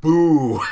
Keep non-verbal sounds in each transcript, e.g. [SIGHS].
Boo! [LAUGHS]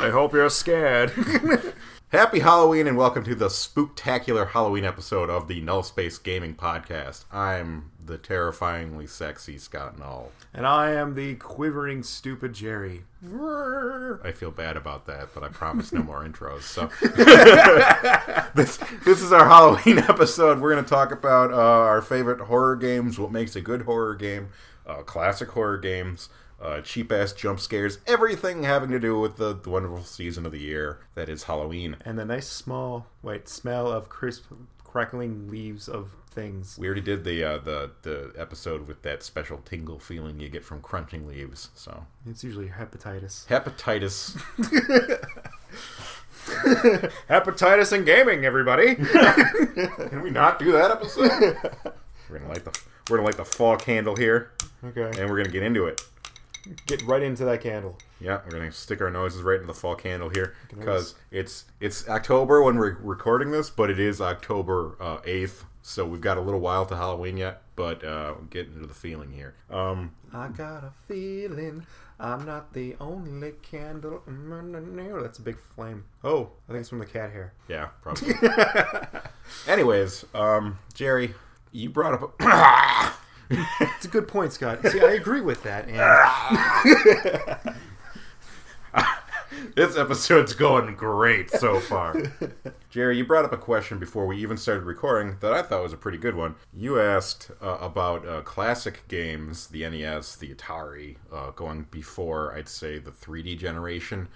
I hope you're scared. [LAUGHS] Happy Halloween and welcome to the spooktacular Halloween episode of the Null Space Gaming Podcast. I'm the terrifyingly sexy Scott Null. and I am the quivering, stupid Jerry. I feel bad about that, but I promise no more intros. So [LAUGHS] this this is our Halloween [LAUGHS] episode. We're going to talk about uh, our favorite horror games, what makes a good horror game, uh, classic horror games, uh, cheap ass jump scares, everything having to do with the, the wonderful season of the year that is Halloween. And the nice small, white smell of crisp, crackling leaves of things. We already did the uh, the the episode with that special tingle feeling you get from crunching leaves. So It's usually hepatitis. hepatitis. [LAUGHS] Hepatitis and gaming, everybody. [LAUGHS] Can we not do that episode? [LAUGHS] we're gonna light the we're gonna light the fall candle here, okay. and we're gonna get into it. Get right into that candle. Yeah, we're gonna stick our noses right into the fall candle here because it's it's October when we're recording this, but it is October eighth, so we've got a little while to Halloween yet. But uh, we're getting into the feeling here. Um, I got a feeling I'm not the only candle. That's a big flame. Oh, I think it's from the cat hair. yeah, probably. [LAUGHS] Anyways, um, Jerry, you brought up. A [COUGHS] [COUGHS] [COUGHS] It's a good point, Scott. See, I agree with that. And [LAUGHS] This episode's going great so far. Jerry, you brought up a question before we even started recording that I thought was a pretty good one. You asked uh, about uh, classic games, the NES, the Atari, uh, going before, I'd say, the 3D generation.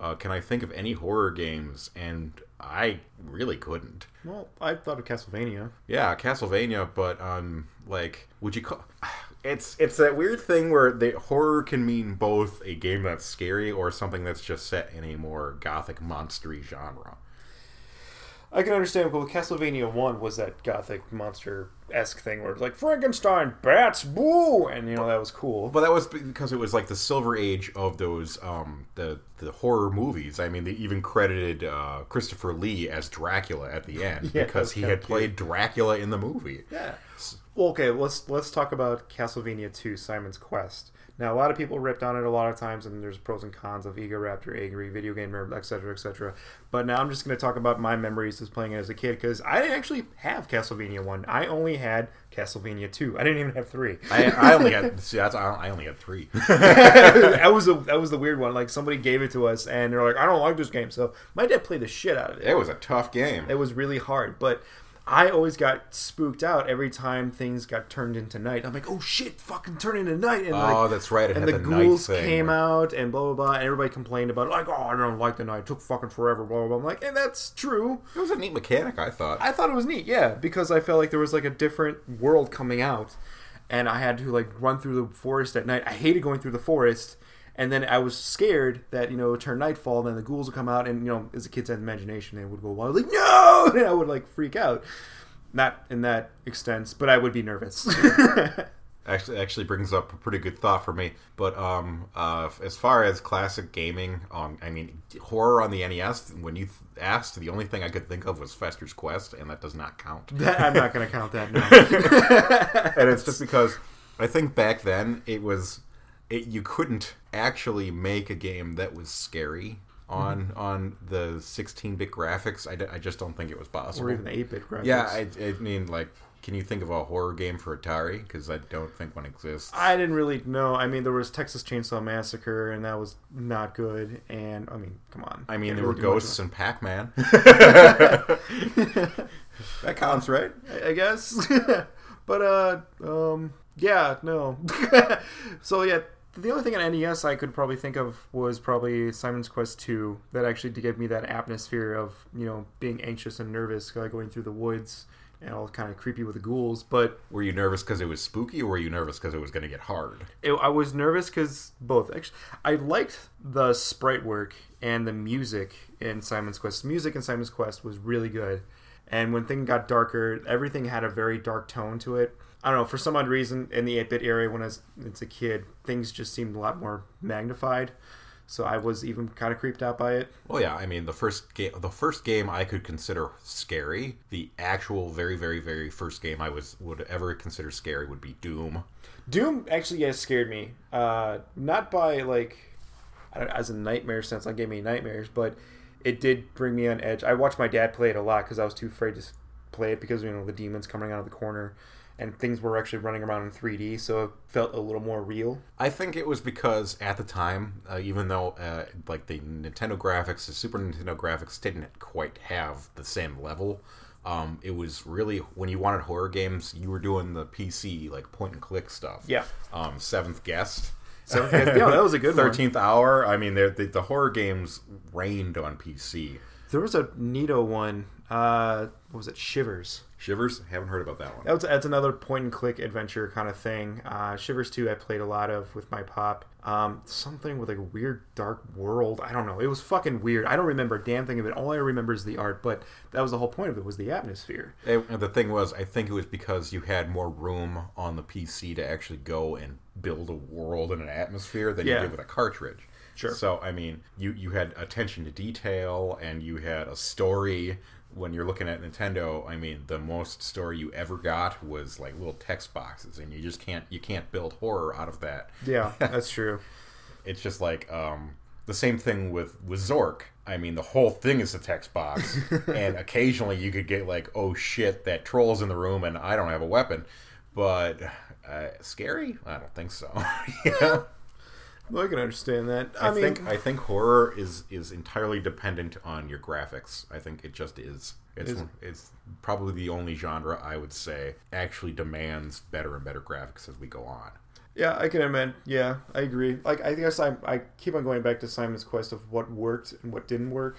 Uh, can I think of any horror games? And I really couldn't. well, I thought of Castlevania. Yeah, Castlevania, but um, like, would you call? [SIGHS] It's it's that weird thing where the horror can mean both a game that's scary or something that's just set in a more gothic monstery genre. I can understand. Well, Castlevania One was that gothic monster esque thing where it's like Frankenstein, bats, boo, and you know that was cool. But that was because it was like the silver age of those um the the horror movies. I mean, they even credited uh, Christopher Lee as Dracula at the end [LAUGHS] Yeah, because he had played Dracula in the movie. Yeah. Well, okay, let's let's talk about Castlevania 2 Simon's Quest. Now, a lot of people ripped on it a lot of times, and there's pros and cons of Ego Raptor, Angry, video game, etc., etc. But now I'm just going to talk about my memories as playing it as a kid because I didn't actually have Castlevania 1. I only had Castlevania 2. I didn't even have 3. I, I only had see that's I I only had three. [LAUGHS] [LAUGHS] that was a, that was the weird one. Like somebody gave it to us, and they're like, "I don't like this game." So my dad played the shit out of it. it was a tough game. It was really hard, but I always got spooked out every time things got turned into night. I'm like, oh shit, fucking turn into night. And Oh, like, that's right. It and the, the ghouls came out and blah blah blah, and everybody complained about it, like, oh, I don't like the night. It took fucking forever. Blah blah blah. I'm like, and that's true. It was a neat mechanic, I thought. I thought it was neat, yeah, because I felt like there was like a different world coming out, and I had to like run through the forest at night. I hated going through the forest. And then I was scared that you know it would turn nightfall, and then the ghouls would come out, and you know, as a kid's had imagination, they would go wild, like no, [LAUGHS] and I would like freak out. Not in that extent, but I would be nervous. [LAUGHS] actually actually brings up a pretty good thought for me. But um, uh, as far as classic gaming, on I mean horror on the NES. When you th- asked, the only thing I could think of was Fester's Quest, and that does not count. [LAUGHS] I'm not going to count that. No. and it's just because I think back then it was it, you couldn't actually make a game that was scary on on the 16-bit graphics. I, d- I just don't think it was possible. or even the 8-bit graphics. yeah, I, I mean like. Can you think of a horror game for Atari? Because I don't think one exists. I didn't really know. I mean, there was Texas Chainsaw Massacre, and that was not good. And I mean, come on. I mean, Can't there were really much ghosts and Pac Man. [LAUGHS] [LAUGHS] that counts, right? I I guess. [LAUGHS] but uh, um, yeah, no. so yeah, the only thing on NES I could probably think of was probably Simon's Quest Two. That actually gave me that atmosphere of you know being anxious and nervous, like going through the woods and all kind of creepy with the ghouls. But Were you nervous because it was spooky, or were you nervous because it was going to get hard? it, I was nervous because both. Actually, I liked the sprite work and the music in Simon's Quest. The music in Simon's Quest was really good, and when things got darker, everything had a very dark tone to it. I don't know for some odd reason in the 8-bit area when I was, as a kid, things just seemed a lot more magnified. so I was even kind of creeped out by it. Oh yeah, I mean the first game, the first game I could consider scary. The actual very, very, very first game I was would ever consider scary would be Doom. Doom actually yeah scared me. Uh, not by like I don't, as a nightmare sense, like gave me nightmares, but it did bring me on edge. I watched my dad play it a lot because I was too afraid to play it because you know the demons coming out of the corner and things were actually running around in 3D, so it felt a little more real. I think it was because at the time, uh, even though uh, like the Nintendo graphics, the Super Nintendo graphics didn't quite have the same level. Um, it was really when you wanted horror games, you were doing the PC like point and click stuff. Yeah. Um, Seventh Guest. So yeah, that was a good [LAUGHS] one. Thirteenth Hour. I mean, the, the horror games reigned on PC. There was a Nito one. Uh, what was it? Shivers. Shivers. I haven't heard about that one. That's, that's another point and click adventure kind of thing. Uh, Shivers 2, I played a lot of with my pop. Um, something with like a weird dark world. I don't know. It was fucking weird. I don't remember a damn thing of it. All I remember is the art, but that was the whole point of it was the atmosphere. It- and the thing was, I think it was because you had more room on the PC to actually go and build a world and an atmosphere than Yeah. you did with a cartridge. Sure. So I mean, you you had attention to detail and you had a story. When you're looking at Nintendo, I mean, the most story you ever got was like little text boxes, and you just can't you can't build horror out of that. Yeah, [LAUGHS] that's true. It's just like um, the same thing with with Zork. I mean, the whole thing is a text box, [LAUGHS] and occasionally you could get like, "Oh shit, that troll's in the room, and I don't have a weapon." But uh, scary? I don't think so. [LAUGHS] yeah. Well, I can understand that. I, I, mean, think I think horror is is entirely dependent on your graphics. I think it just is. It's Is- it's probably the only genre I would say actually demands better and better graphics as we go on. Yeah, I can admit. Yeah, I agree. Like, I guess I, I keep on going back to Simon's quest of what worked and what didn't work.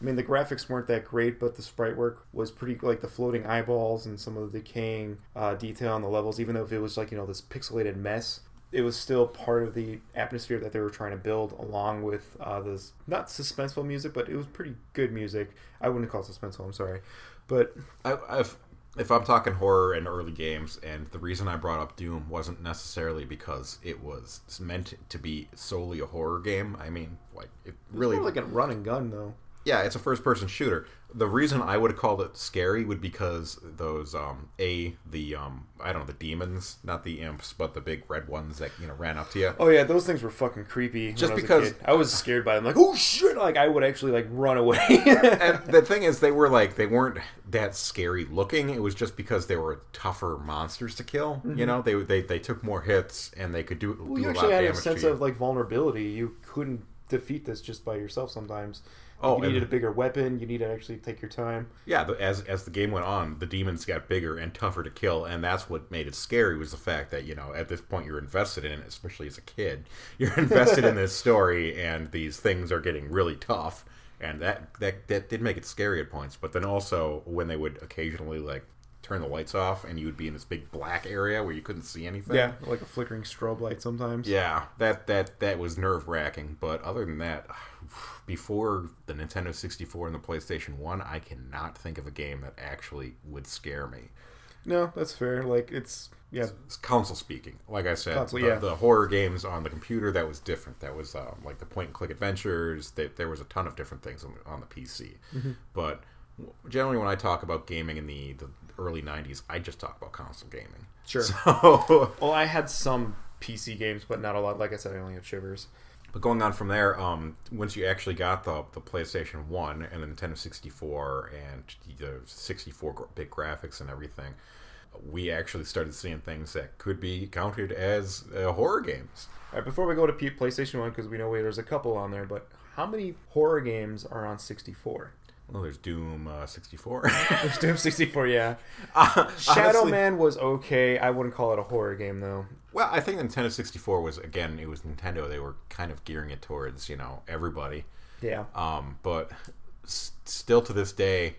I mean, the graphics weren't that great, but the sprite work was pretty, like the floating eyeballs and some of the decaying uh, detail on the levels, even though if it was like, you know, this pixelated mess, it was still part of the atmosphere that they were trying to build along with uh, this, not suspenseful music, but it was pretty good music. I wouldn't call it suspenseful, I'm sorry. But I, I've, if I'm talking horror and early games, and the reason I brought up Doom wasn't necessarily because it was meant to be solely a horror game. I mean, like it really, really like a run and gun, though. yeah, it's a first-person shooter. The reason I would have called it scary would because those um a the um I don't know the demons, not the imps, but the big red ones that you know ran up to you. Oh yeah, those things were fucking creepy. Just I because-. I was scared by them, like oh shit, like I would actually like run away. [LAUGHS] and the thing is, they were like they weren't that scary looking. It was just because they were tougher monsters to kill. You know, they they they took more hits and they could do, Mm-hmm. well, do you actually had a sense of like vulnerability. You couldn't defeat this just by yourself. Sometimes. Oh, you needed a bigger weapon. You needed to actually take your time. yeah, the, as as the game went on, the demons got bigger and tougher to kill, and that's what made it scary. Was the fact that you know at this point you're invested in it, especially as a kid. [LAUGHS] You're invested in this story, and these things are getting really tough, and that that that did make it scary at points. But then also when they would occasionally like turn the lights off, and you would be in this big black area where you couldn't see anything. Yeah, like a flickering strobe light sometimes. Yeah, that that that was nerve wracking. But other than that, [SIGHS] before the Nintendo 64 and the PlayStation 1, I cannot think of a game that actually would scare me. No, that's fair. Like it's yeah. It's console speaking. Like I said, Console, the, yeah. the horror games on the computer that was different. That was um, like the point and click adventures. That there was a ton of different things on, on the PC. Mm-hmm. But generally, when I talk about gaming in the, the early 90s, I just talk about console gaming. Sure. So [LAUGHS] Well, I had some PC games, but not a lot. Like I said, I only have shivers. But going on from there, um, once you actually got the, the PlayStation 1 and the Nintendo 64 and the 64 bit graphics and everything, we actually started seeing things that could be counted as uh, horror games. All right, before we go to P- PlayStation One, because we know there's a couple on there, but how many horror games are on 64? Well, there's Doom uh, 64. [LAUGHS] There's Doom 64, yeah. [LAUGHS] Uh, Shadow honestly- Man was okay. I wouldn't call it a horror game though. Well, I think Nintendo 64 was, again, it was Nintendo. They were kind of gearing it towards, you know, everybody. Yeah. Um, but s- still to this day,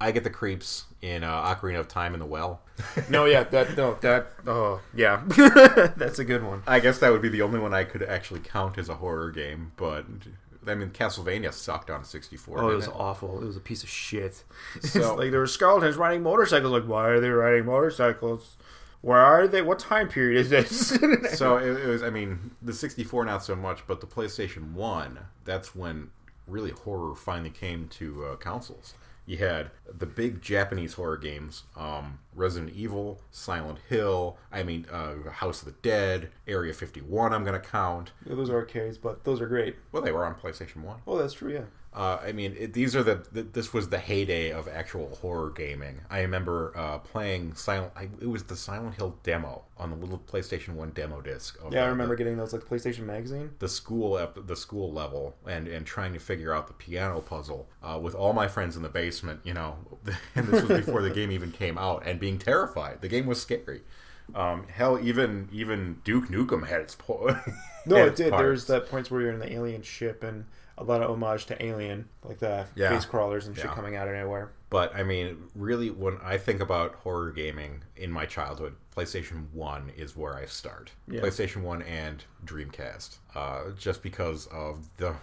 I get the creeps in uh, Ocarina of Time in the Well. [LAUGHS] No, yeah, that no, that oh yeah, that's a good one. I guess that would be the only one I could actually count as a horror game, but I mean, Castlevania sucked on 64. Oh, it was it? awful. It was a piece of shit. [LAUGHS] So- like there were skeletons riding motorcycles. Like, why are they riding motorcycles? Where are they? What time period is this? [LAUGHS] so it, it was. I mean, the 64 not so much, but the PlayStation One. That's when really horror finally came to uh, consoles. You had the big Japanese horror games, um, Resident Evil, Silent Hill. I mean, uh, House of the Dead, Area 51. I'm gonna count. Yeah, those are arcades, but those are great. Well, they were on PlayStation One. Oh, that's true. Yeah. Uh, I mean, it, these are the, the, This was the heyday of actual horror gaming. I remember uh, playing Silent. I, it was the Silent Hill demo on the little PlayStation One demo disc. yeah, the, I remember getting those like PlayStation Magazine. The school ep- the school level, and and trying to figure out the piano puzzle uh, with all my friends in the basement. You know, [LAUGHS] and this was before the game even came out, and being terrified. The game was scary. Um, hell, even even Duke Nukem had its po- [LAUGHS] No, had it did. parts. There's that points where you're in the alien ship and a lot of homage to Alien, like the Yeah. face crawlers and shit Yeah. coming out of nowhere. But I mean, really, when I think about horror gaming in my childhood, PlayStation One is where I start. Yeah. PlayStation One and Dreamcast, uh, just because of the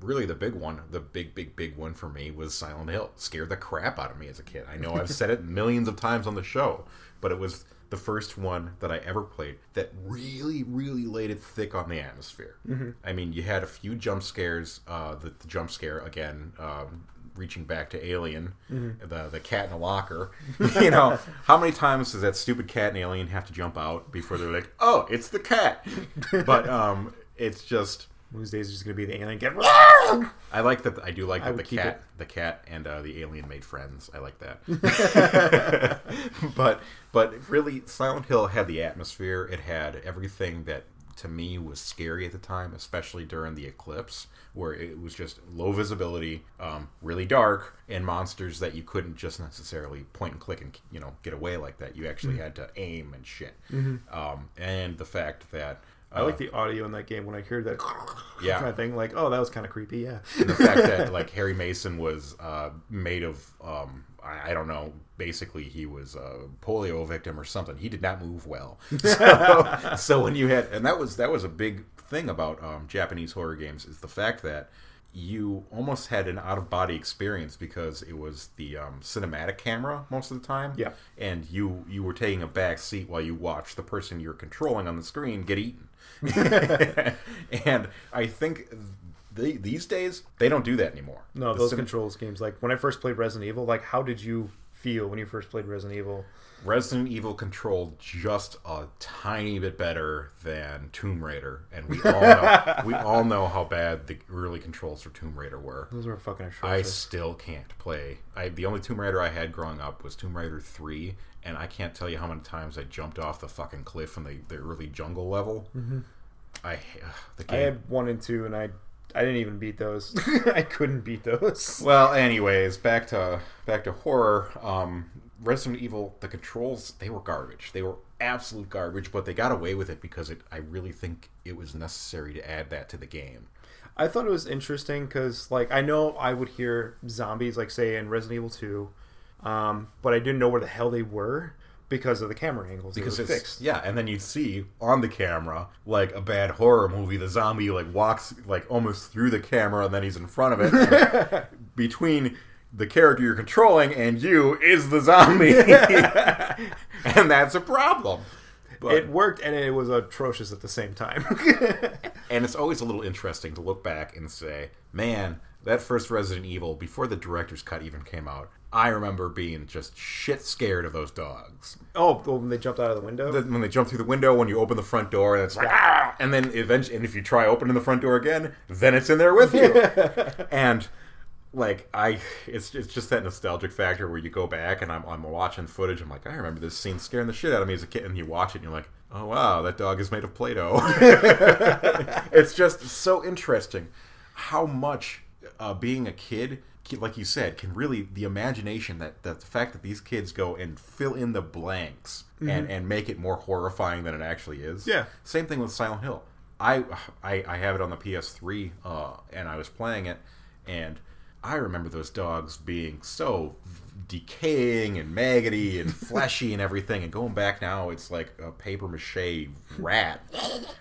really the big one, the big, big, big one for me was Silent Hill. Scared the crap out of me as a kid. I know I've said it [LAUGHS] millions of times on the show, but it was the first one that I ever played that really, really laid it thick on the atmosphere. Mm-hmm. I mean, you had a few jump scares. Uh, the, the jump scare again, um, reaching back to Alien, the the cat in the locker. [LAUGHS] [LAUGHS] you know, how many times does that stupid cat in Alien have to jump out before they're like, "Oh, it's the cat"? [LAUGHS] but um, it's just. These days, it's just gonna be the alien. Get I like that. I do like I that the would keep cat, the cat, and uh, the alien made friends. I like that. [LAUGHS] but but really, Silent Hill had the atmosphere. It had everything that to me was scary at the time, especially during the eclipse, where it was just low visibility, um, really dark, and monsters that you couldn't just necessarily point and click and you know get away like that. You actually Mm-hmm. had to aim and shit. Um, and the fact that I like the audio in that game when I heard that [LAUGHS] Yeah. kind of thing. Like, oh, that was kind of creepy. Yeah. and the fact that [LAUGHS] like Harry Mason was uh, made of um, I, I don't know basically he was a polio victim or something he did not move well [LAUGHS] so, so when you had and that was that was a big thing about um, Japanese horror games is the fact that you almost had an out of body experience because it was the um, cinematic camera most of the time Yeah. and you you were taking a back seat while you watched the person you're controlling on the screen get eaten [LAUGHS] and I think they, these days they don't do that anymore. No, The those cin- controls games. Like when I first played Resident Evil, like how did you feel when you first played Resident Evil? Resident Evil controlled just a tiny bit better than Tomb Raider, and we all know, [LAUGHS] we all know how bad the early controls for Tomb Raider were. Those were fucking atrocious. I still can't play. I the only Tomb Raider I had growing up was Tomb Raider three, and I can't tell you how many times I jumped off the fucking cliff in the, the early jungle level. I ugh, [SIGHS] the I game. had one and two, and I I didn't even beat those. [LAUGHS] I couldn't beat those. Well, anyways, back to back to horror. Um, Resident Evil, the controls they were garbage. They were absolute garbage, but they got away with it because it. I really think it was necessary to add that to the game. I thought it was interesting because, like, I know I would hear zombies, like, say in Resident Evil 2, um, but I didn't know where the hell they were because of the camera angles. Because it's fixed. yeah, and then you'd see on the camera like a bad horror movie, the zombie like walks like almost through the camera, and then he's in front of it. [LAUGHS] between the character you're controlling and you is the zombie, [LAUGHS] [LAUGHS] and that's a problem. But, It worked, and it was atrocious at the same time. [LAUGHS] And it's always a little interesting to look back and say, man, that first Resident Evil, before the director's cut even came out, I remember being just shit scared of those dogs. oh, when they jumped out of the window? Then When they jump through the window, when you open the front door, and it's like, ah! And then eventually, and if you try opening the front door again, then it's in there with you. and like I, it's it's just that nostalgic factor where you go back and I'm I'm watching footage. I'm like, I remember this scene scaring the shit out of me as a kid, and you watch it and you're like, oh wow, that dog is made of Play-Doh. [LAUGHS] it's just so interesting how much uh, being a kid, like you said, can really the imagination that, that the fact that these kids go and fill in the blanks and and make it more horrifying than it actually is. Yeah. Same thing with Silent Hill. I I, I have it on the PS3, uh, and I was playing it, and I remember those dogs being so decaying and maggoty and fleshy and everything. And going back now, it's like a paper mache rat,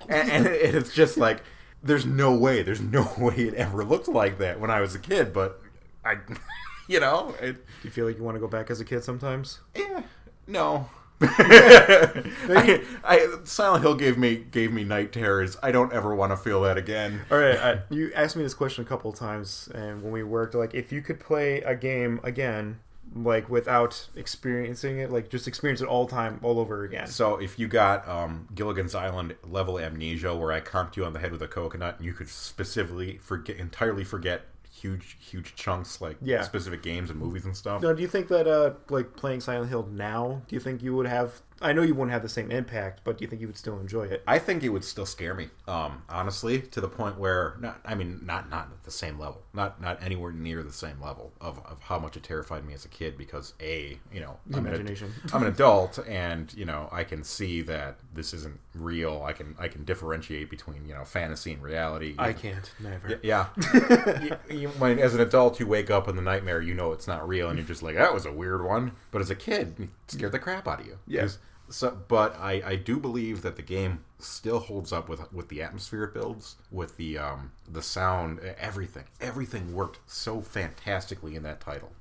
and, and it- it's just like there's no way, there's no [LAUGHS] way it ever looked like that when I was a kid. But I, [LAUGHS] you know, it, Do you feel like you want to go back as a kid sometimes? yeah, no, [LAUGHS] I, I, Silent Hill gave me gave me night terrors. I don't ever want to feel that again. All right, I, you asked me this question a couple of times, and when we worked, like, if you could play a game again, like without experiencing it, like just experience it all time, all over again. So if you got um, Gilligan's Island level amnesia, where I conked you on the head with a coconut, and you could specifically forget entirely forget huge huge chunks like Yeah. specific games and movies and stuff. Now, do you think that, uh, like playing Silent Hill now, do you think you would have? I know you wouldn't have the same impact, but do you think you would still enjoy it? I think it would still scare me, um, honestly, to the point where not I mean not not at the same level, not not anywhere near the same level of, of how much it terrified me as a kid because a you know I'm an, Imagination. I'm an adult and you know I can see that this isn't real. I can I can differentiate between you know fantasy and reality. I can't. Never. Yeah. [LAUGHS] You- you- when, as an adult, you wake up in the nightmare, you know it's not real, and you're just like, that was a weird one. But as a kid, it scared the crap out of you. Yeah. 'Cause- So, but I, I do believe that the game still holds up with with the atmosphere it builds, with the um, the sound, everything. Everything worked so fantastically in that title.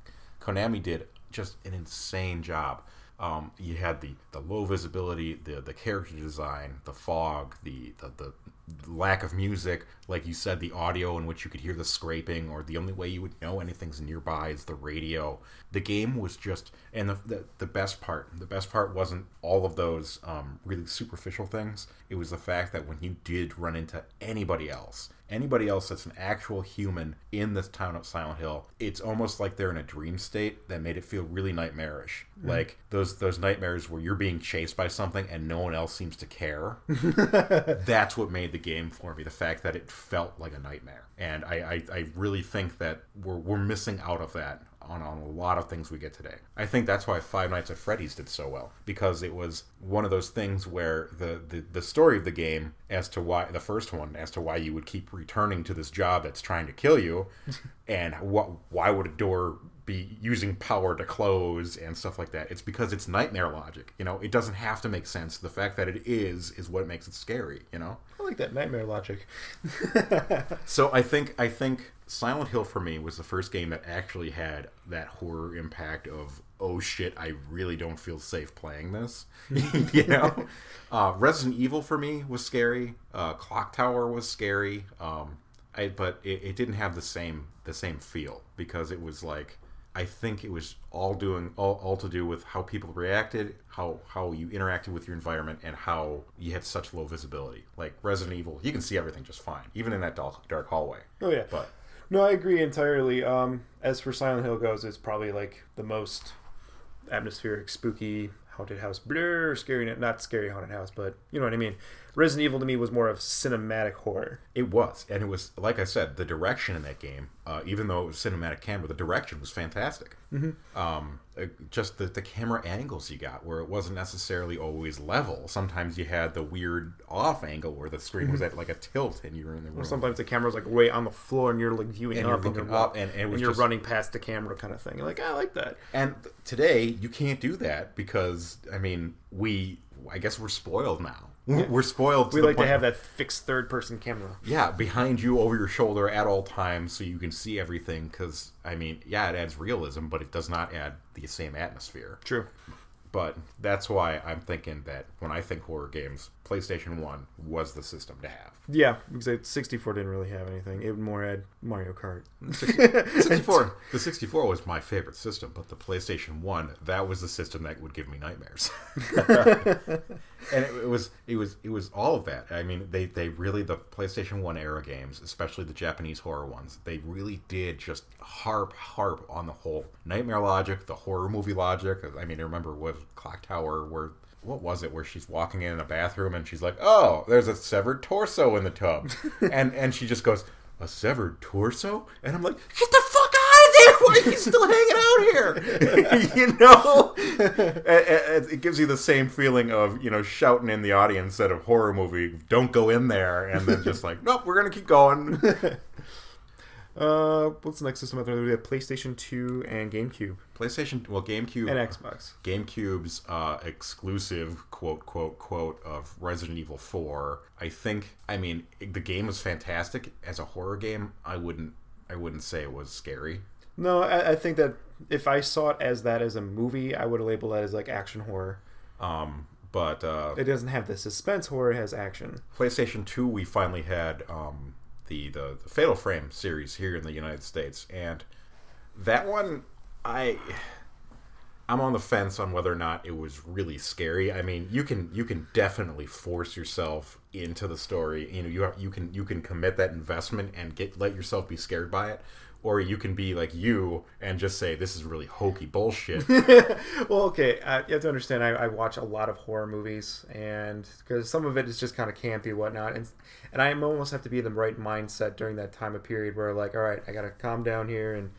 Konami did just an insane job. Um, you had the, the low visibility, the the character design, the fog, the, the the lack of music, like you said, the audio in which you could hear the scraping, or the only way you would know anything's nearby is the radio. The game was just, and the the, the best part, the best part wasn't all of those um, really superficial things. It was the fact that when you did run into anybody else, anybody else that's an actual human in this town of Silent Hill, it's almost like they're in a dream state that made it feel really nightmarish. Mm-hmm. Like those those nightmares where you're being chased by something and no one else seems to care. [LAUGHS] That's what made the game for me. The fact that it felt like a nightmare, and I I, I really think that we're we're missing out of that. On, on a lot of things we get today. I think that's why Five Nights at Freddy's did so well because it was one of those things where the, the, the story of the game as to why the first one as to why you would keep returning to this job that's trying to kill you [LAUGHS] and what why would a door be using power to close and stuff like that. It's because it's nightmare logic you know? It doesn't have to make sense. The fact that it is is what makes it scary you know? I like that nightmare logic. [LAUGHS] so I think I think Silent Hill for me was the first game that actually had that horror impact of oh shit I really don't feel safe playing this [LAUGHS] you know? [LAUGHS] Uh, Resident Evil for me was scary. Uh, Clock Tower was scary. Um, I, but it, it didn't have the same the same feel because it was like I think it was all doing all, all to do with how people reacted, how how you interacted with your environment, and how you had such low visibility. Like Resident Evil, you can see everything just fine, even in that dark, dark hallway. Oh yeah. But No, I agree entirely. Um, as for Silent Hill goes, it's probably like the most atmospheric, spooky haunted house, blur, scary, not scary haunted house, but you know what I mean. Resident Evil to me was more of cinematic horror. it was, and it was like I said, the direction in that game, uh, even though it was cinematic camera, the direction was fantastic. Mm-hmm. Um, uh, just the, the camera angles you got, where it wasn't necessarily always level. Sometimes you had the weird off angle where the screen was at like a tilt, and you were in the room. Sometimes the camera's like way on the floor, and you're like viewing And up, you're and you're, up, and- and was you're just- running past the camera, kind of thing. You're like, I like that. And th- today you can't do that because I mean we I guess we're spoiled now. We're spoiled. To We like to have that fixed third-person camera. yeah behind you over your shoulder at all times so you can see everything. Because I mean, yeah, it adds realism, but it does not add the same atmosphere. True. But that's why I'm thinking that when I think horror games, PlayStation One was the system to have. Yeah, because 64 didn't really have anything. It more had Mario Kart. [LAUGHS] 64. the 64 was my favorite system, but the PlayStation 1, that was the system that would give me nightmares. [LAUGHS] and it, it was it was it was all of that. I mean, they they really the PlayStation 1 era games, especially the Japanese horror ones, they really did just harp harp on the whole nightmare logic, the horror movie logic. I mean, I remember what Clock Tower where what was it where she's walking in a bathroom and she's like, "Oh, there's a severed torso in the tub," [LAUGHS] and and she just goes, "A severed torso," and I'm like, "Get the fuck out of there! Why are you still hanging out here?" [LAUGHS] you know, it, it, it gives you the same feeling of you know shouting in the audience at a horror movie, "Don't go in there," and then just like, "Nope, we're gonna keep going." [LAUGHS] Uh, what's the next system out there? We have PlayStation 2 and GameCube PlayStation, well, GameCube, and Xbox. GameCube's uh, exclusive quote quote quote of Resident Evil 4. I think I mean the game was fantastic as a horror game. I wouldn't I wouldn't say it was scary. No, I, I think that if I saw it as that as a movie, I would label that as like action horror. Um, but uh, It doesn't have the suspense horror; it has action. PlayStation 2, we finally had um, the, the the Fatal Frame series here in the United States, and that one, I. I'm on the fence on whether or not it was really scary. I mean, you can you can definitely force yourself into the story. You know, you have, you can you can commit that investment and get let yourself be scared by it, or you can be like you and just say this is really hokey bullshit. [LAUGHS] well, okay, uh, you have to understand. I, I watch a lot of horror movies, and because some of it is just kind of campy, and whatnot, and and I almost have to be in the right mindset during that time of period where, like, all right, I gotta calm down here and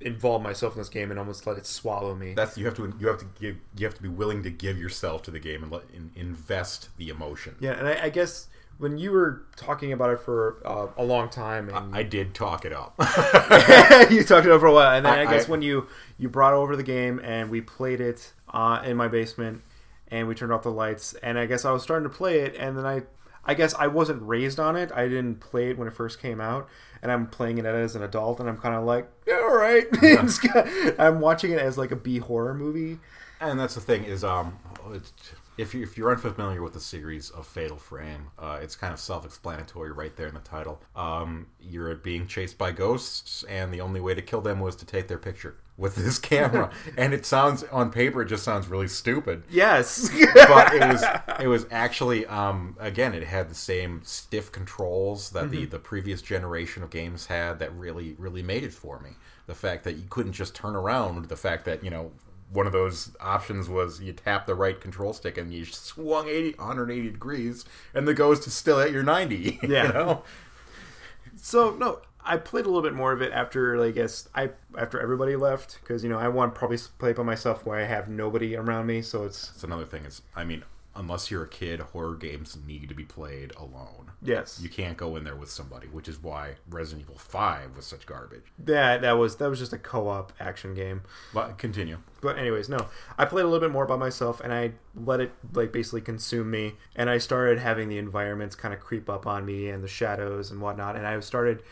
involve myself in this game and almost let it swallow me. That's you have to you have to give you have to be willing to give yourself to the game and let in, invest the emotion. yeah, and I, I guess when you were talking about it for uh, a long time, and I did talk it up. [LAUGHS] you talked it over for a while, and then I, I- guess I- when you you brought over the game and we played it uh, in my basement, and we turned off the lights, and I guess I was starting to play it, and then I I guess I wasn't raised on it. I didn't play it when it first came out, and I'm playing it as an adult, and I'm kind of like, yeah, all right. [LAUGHS] Kinda- I'm watching it as like a B horror movie. And that's the thing is, um, it's, if you if you're unfamiliar with the series of Fatal Frame, uh, it's kind of self-explanatory right there in the title. Um, you're being chased by ghosts, and the only way to kill them was to take their picture with [LAUGHS] this camera. [LAUGHS] and it sounds on paper, it just sounds really stupid. Yes, [LAUGHS] but it was it was actually um, again it had the same stiff controls that the the previous generation of games had that really really made it for me the fact that you couldn't just turn around the fact that you know one of those options was you tap the right control stick and you swung 80 180 degrees and the ghost is still at your 90 [LAUGHS] Yeah. you know So no, I played a little bit more of it after, like, I guess, I after everybody left because you know I want to probably play by myself where I have nobody around me. So it's that's another thing is i mean unless you're a kid horror games need to be played alone yes, you can't go in there with somebody which is why resident evil 5 was such garbage that that was that was just a co-op action game. but continue But anyways, no, I played a little bit more by myself, and I let it like basically consume me, and I started having the environments kind of creep up on me and the shadows and whatnot, and I started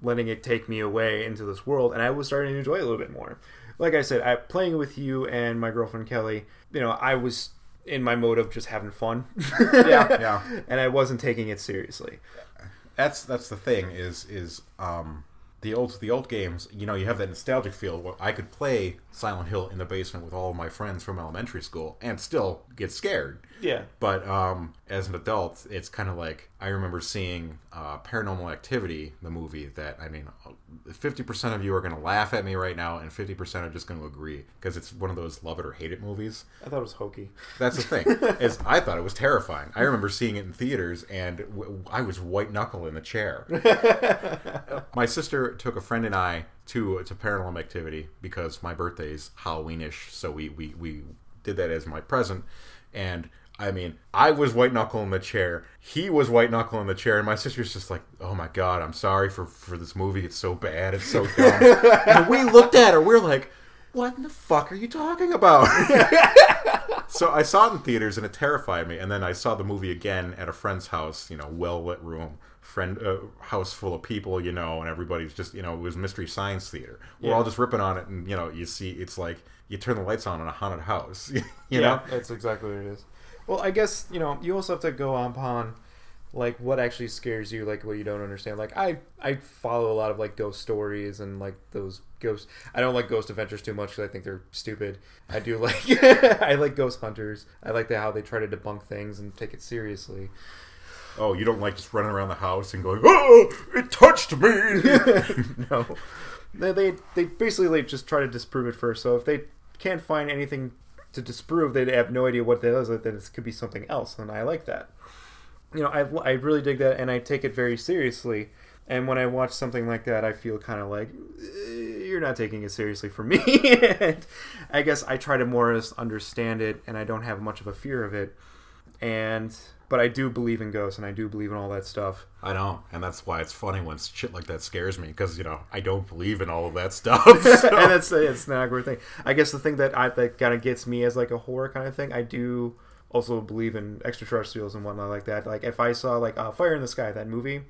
letting it take me away into this world, and I was starting to enjoy it a little bit more. Like I said, I playing with you and my girlfriend Kelly. You know, I was in my mode of just having fun. [LAUGHS] Yeah, yeah. [LAUGHS] and I wasn't taking it seriously. that's that's the thing is is um the old the old games you know you have that nostalgic feel where i could play silent hill in the basement with all of my friends from elementary school and still get scared Yeah. but um as an adult it's kind of like i remember seeing uh, paranormal activity the movie that i mean 50% of you are going to laugh at me right now and 50% are just going to agree because it's one of those love it or hate it movies I thought it was hokey. that's the thing. [LAUGHS] is I thought it was terrifying. I remember seeing it in theaters, and w- I was white knuckle in the chair. [LAUGHS] my sister took a friend and I to to Paranormal Activity because my birthday's Halloweenish, so we we we did that as my present, and. I mean, I was white knuckle in the chair. He was white knuckle in the chair, and my sister's just like, "Oh my god, I'm sorry for for this movie. It's so bad. It's so dumb." [LAUGHS] and we looked at her. We're like, "What in the fuck are you talking about?" [LAUGHS] So I saw it in theaters and it terrified me. And then I saw the movie again at a friend's house, you know, well lit room, friend uh, house full of people, you know, and everybody's just, you know, it was mystery science theater. We're Yeah. all just ripping on it, and you know, you see, it's like you turn the lights on in a haunted house, [LAUGHS] you yeah, know. that's exactly what it is. Well, I guess you know you also have to go upon like what actually scares you, like what you don't understand. Like I, I follow a lot of like ghost stories and like those ghost. I don't like ghost adventures too much because I think they're stupid. I do [LAUGHS] like I like ghost hunters. I like the how they try to debunk things and take it seriously. Oh, you don't like just running around the house and going, "Oh, it touched me." [LAUGHS] no, they, they they basically like just try to disprove it first. So if they can't find anything to disprove, they have no idea what that is. Then it could be something else, and I like that. You know, I I really dig that, and I take it very seriously. And when I watch something like that, I feel kind of like "Eh, you're not taking it seriously for me. [LAUGHS] and I guess I try to more or less understand it, and I don't have much of a fear of it. And but I do believe in ghosts, and I do believe in all that stuff. I know, and that's why it's funny when shit like that scares me because you know I don't believe in all of that stuff. [LAUGHS] so- and that's it's not a great thing. I guess the thing that I that kind of gets me as like a horror kind of thing. I do also believe in extraterrestrials and whatnot like that. Like if I saw like uh, Fire in the Sky, that movie,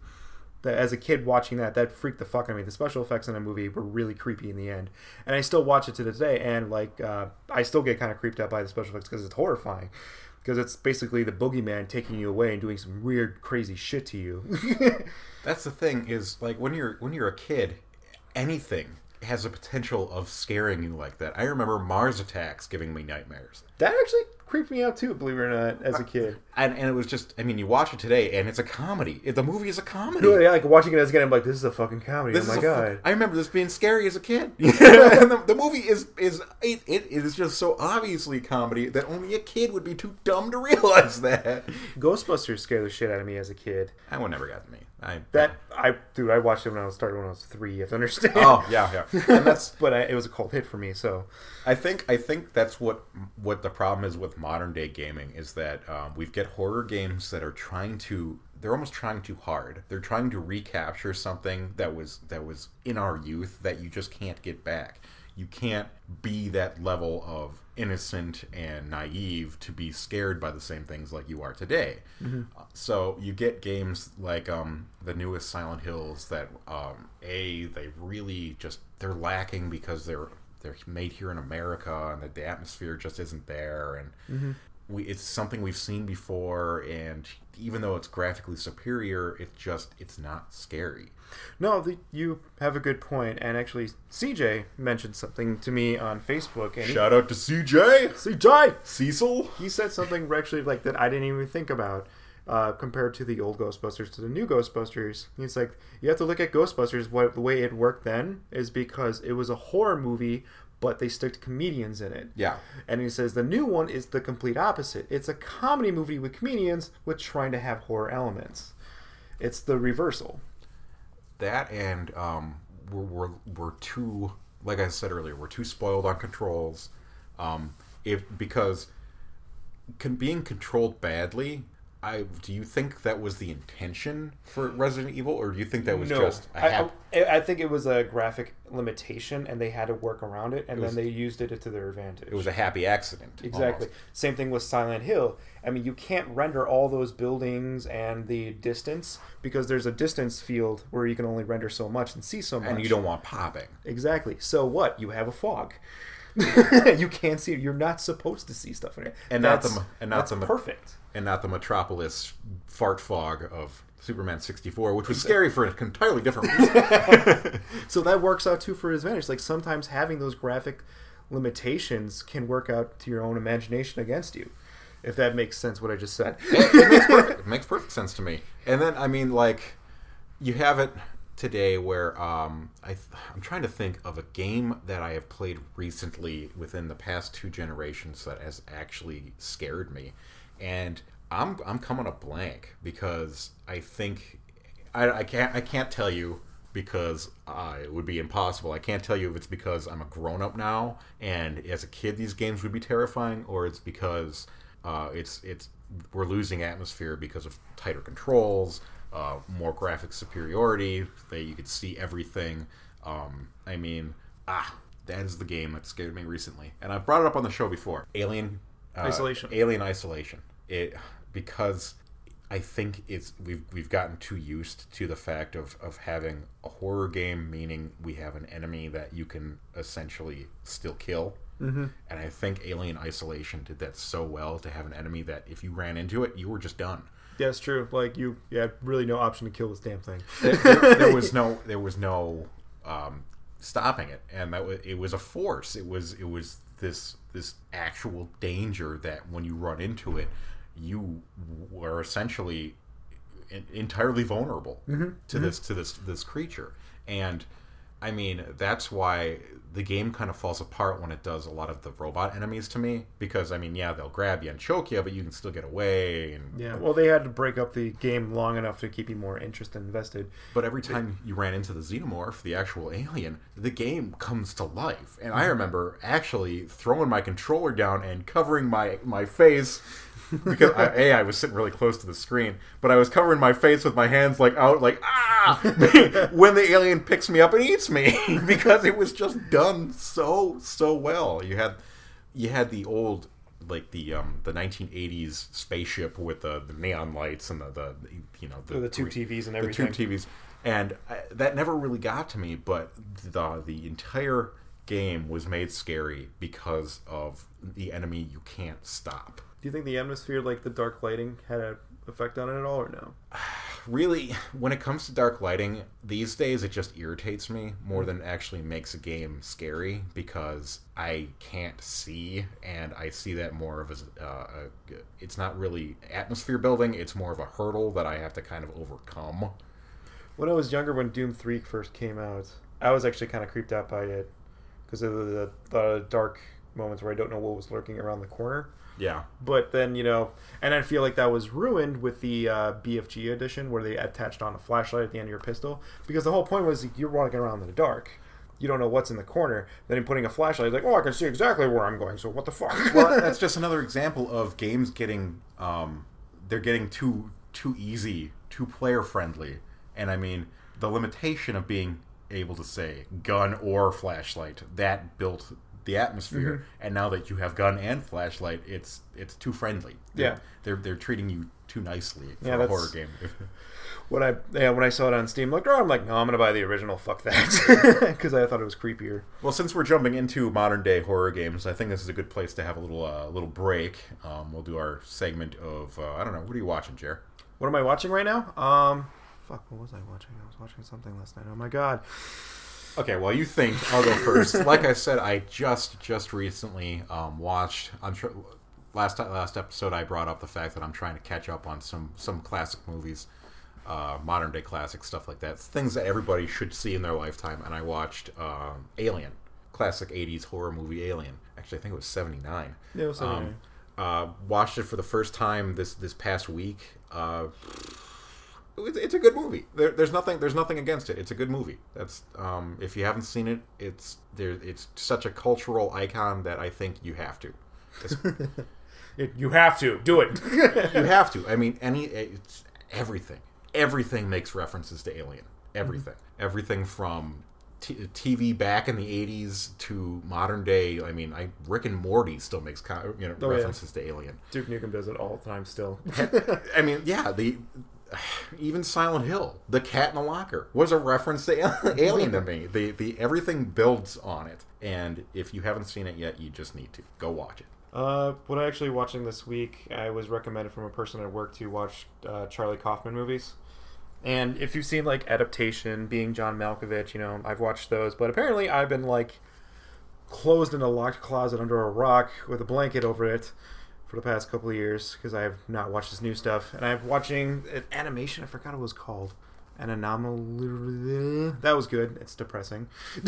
that as a kid watching that, that freaked the fuck out of me. The special effects in a movie were really creepy in the end, and I still watch it to this day, and like uh, I still get kind of creeped out by the special effects because it's horrifying. Because it's basically the boogeyman taking you away and doing some weird, crazy shit to you. [LAUGHS] That's the thing is like when you're when you're a kid, anything has a potential of scaring you like that. I remember Mars attacks giving me nightmares. that actually creeped me out too, believe it or not, as a uh, kid. And, and it was just, I mean, you watch it today, and it's a comedy. It- The movie is a comedy. Yeah, like watching it as again, I'm like, this is a fucking comedy. This oh my a fu- god. I remember this being scary as a kid. [LAUGHS] [LAUGHS] and the, the movie is is it, it is just so obviously comedy that only a kid would be too dumb to [LAUGHS] realize that. Ghostbusters scared the shit out of me as a kid. That one never got to me. I That I dude, I watched it when I was started when I was three. You have to understand. oh yeah yeah, [LAUGHS] and that's but I, it was a cult hit for me. So I think I think that's what what the problem is with modern day gaming is that um, we've get horror games that are trying to they're almost trying too hard. They're trying to recapture something that was that was in our youth that you just can't get back. You can't be that level of innocent and naive to be scared by the same things like you are today. Uh, So you get games like um, the newest Silent Hills that um, a they really just they're lacking because they're they're made here in America and the, the atmosphere just isn't there. And we it's something we've seen before. And even though it's graphically superior it just it's not scary no, the, you have a good point. And actually, CJ mentioned something to me on Facebook. And he- shout out to CJ CJ, Cecil he said something actually like that I didn't even think about. Uh, compared to the old Ghostbusters to the new Ghostbusters, he's like, you have to look at Ghostbusters. What the way it worked then is because it was a horror movie, but they stick comedians in it. yeah And he says the new one is the complete opposite. It's a comedy movie with comedians with trying to have horror elements. It's the reversal. That and um, we're, we're, we're too like i said earlier we're too spoiled on controls. Um, if because con- being controlled badly I do you think that was the intention for Resident Evil, or do you think that was just a I, hap- I, I think it was a graphic limitation, and they had to work around it, and was- then they used it to their advantage. it was a happy accident? Exactly. almost. Same thing with Silent Hill. I mean, you can't render all those buildings and the distance because there's a distance field where you can only render so much and see so much. and you don't want popping. Exactly. So what? You have a fog. [LAUGHS] you can't see. You're not supposed to see stuff in it. And not That's- the- and not that's the- perfect. And not the Metropolis fart fog of Superman 64, which was scary for an entirely different reason. [LAUGHS] So that works out too for his advantage. Like sometimes having those graphic limitations can work out to your own imagination against you. If that makes sense, what I just said. it, makes perfect, it makes perfect sense to me. And then, I mean, like, you have it today where um, I th- I'm trying to think of a game that I have played recently within the past two generations that has actually scared me, and I'm I'm coming up blank because I think I, I can't I can't tell you because uh, it would be impossible. I can't tell you if it's because I'm a grown up now and as a kid these games would be terrifying, or it's because uh, it's it's we're losing atmosphere because of tighter controls, uh, more graphic superiority. That you could see everything. Um, I mean, ah, that is the game that scared me recently, and I've brought it up on the show before. Alien uh, Isolation. Alien Isolation. It because I think it's we've we've gotten too used to the fact of of having a horror game, meaning we have an enemy that you can essentially still kill. Mm-hmm. And I think Alien Isolation did that so well to have an enemy that if you ran into it, you were just done. yeah, it's true. Like you, you had really no option to kill this damn thing. [LAUGHS] There, there- there was no [LAUGHS] there was no um, stopping it, and that was it was a force. It was it was this this actual danger that when you run into it, you are essentially entirely vulnerable mm-hmm. to mm-hmm. this to this this creature. And i mean that's why the game kind of falls apart when it does a lot of the robot enemies to me because i mean yeah they'll grab you and choke you but you can still get away and Yeah. Well, they had to break up the game long enough to keep you more interested and invested. but every time you ran into the xenomorph the actual alien the game comes to life and i remember actually throwing my controller down and covering my my face because I, a I was sitting really close to the screen, but I was covering my face with my hands like out, like ah, [LAUGHS] when the alien picks me up and eats me [LAUGHS] because it was just done so so well. You had you had the old like the um the 1980s spaceship with the, the neon lights and the, the you know the, The tube TVs and everything. the tube TVs. and I, that never really got to me. But the the entire game was made scary because of the enemy you can't stop. Do you think the atmosphere, like the dark lighting, had an effect on it at all, or no? [SIGHS] Really, when it comes to dark lighting, these days it just irritates me more than it actually makes a game scary because I can't see, and I see that more of as uh, a, it's not really atmosphere building; it's more of a hurdle that I have to kind of overcome. When I was younger, when Doom Three first came out, I was actually kind of creeped out by it because of the, the dark moments where I don't know what was lurking around the corner. Yeah. But then you know, and I feel like that was ruined with the uh, BFG edition where they attached on a flashlight at the end of your pistol because the whole point was you're walking around in the dark. You don't know what's in the corner. Then putting a flashlight, like, oh, I can see exactly where I'm going. So what the fuck? well, [LAUGHS] that's just another example of games getting um, they're getting too too easy, too player friendly, and I mean the limitation of being able to say gun or flashlight that built the atmosphere Mm-hmm. and now that you have gun and flashlight it's it's too friendly they're, Yeah. they're they're treating you too nicely for Yeah, a horror game [LAUGHS] when I yeah when I saw it on Steam, like, oh, I'm like, no, I'm gonna buy the original. Fuck that, [LAUGHS] because I thought it was creepier. well since we're jumping into modern day horror games i think this is a good place to have a little uh, little break um, we'll do our segment of uh, i don't know what are you watching jer What am I watching right now? Um, fuck, what was I watching? I was watching something last night. Oh my god. Okay, well, you think I'll go first. like I said, I just just recently um, watched. I'm sure last last episode I brought up the fact that I'm trying to catch up on some some classic movies, uh, modern day classic stuff like that, things that everybody should see in their lifetime. And I watched um, Alien, classic '80s horror movie Alien. Actually, I think it was '79. Yeah, it was Um, uh, watched it for the first time this this past week. Uh, it's, it's a good movie. There, there's nothing there's nothing against it. It's a good movie. That's um, if you haven't seen it, it's there. It's such a cultural icon that I think you have to. It- [LAUGHS] you have to do it. [LAUGHS] you have to. I mean, any it's everything. Everything makes references to Alien. Everything. Everything from t- TV back in the '80s to modern day. I mean, I Rick and Morty still makes co- you know Oh, yeah. references to Alien. Duke Nukem does it all the time still. I mean, yeah, the [SIGHS] even Silent Hill, the cat in the locker was a reference to [LAUGHS] Alien to me. The the everything builds on it, and if you haven't seen it yet, you just need to go watch it. Uh, what I actually watching this week, I was recommended from a person at work to watch uh, Charlie Kaufman movies. And if you've seen like Adaptation, Being John Malkovich, you know, I've watched those. But apparently, I've been like closed in a locked closet under a rock with a blanket over it for the past couple of years because I have not watched this new stuff. And I'm watching an animation. I forgot what it was called. An anomaly. That was good. It's depressing. [LAUGHS]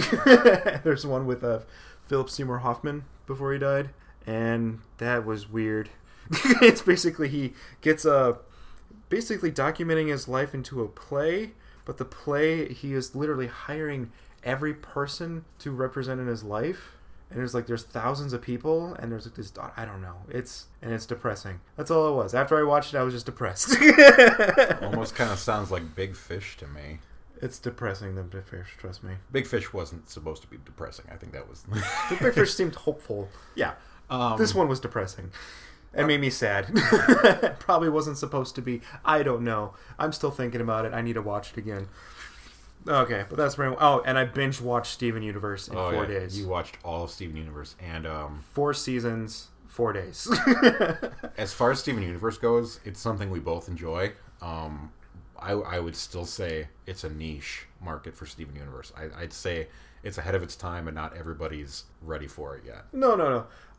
There's one with uh, Philip Seymour Hoffman before he died, and that was weird. [LAUGHS] it's basically he gets a basically documenting his life into a play, but the play he is literally hiring every person to represent in his life. And it's like there's thousands of people, and there's like this I don't know. It's and it's depressing. That's all it was. After I watched it, I was just depressed. [LAUGHS] Almost kind of sounds like Big Fish to me. it's depressing. The big fish, trust me. Big Fish wasn't supposed to be depressing. I think that was. [LAUGHS] The big fish seemed hopeful. yeah. Um, This one was depressing. It made me sad. [LAUGHS] Probably wasn't supposed to be. I don't know. I'm still thinking about it. I need to watch it again. Okay, but that's very. Oh, and I binge watched Steven Universe in oh, four yeah, days. You watched all of Steven Universe, and um, Four seasons, four days. [LAUGHS] as far as Steven Universe goes, it's something we both enjoy. Um, I, I would still say it's a niche market for Steven Universe. I, I'd say it's ahead of its time, and not everybody's ready for it yet. no, no,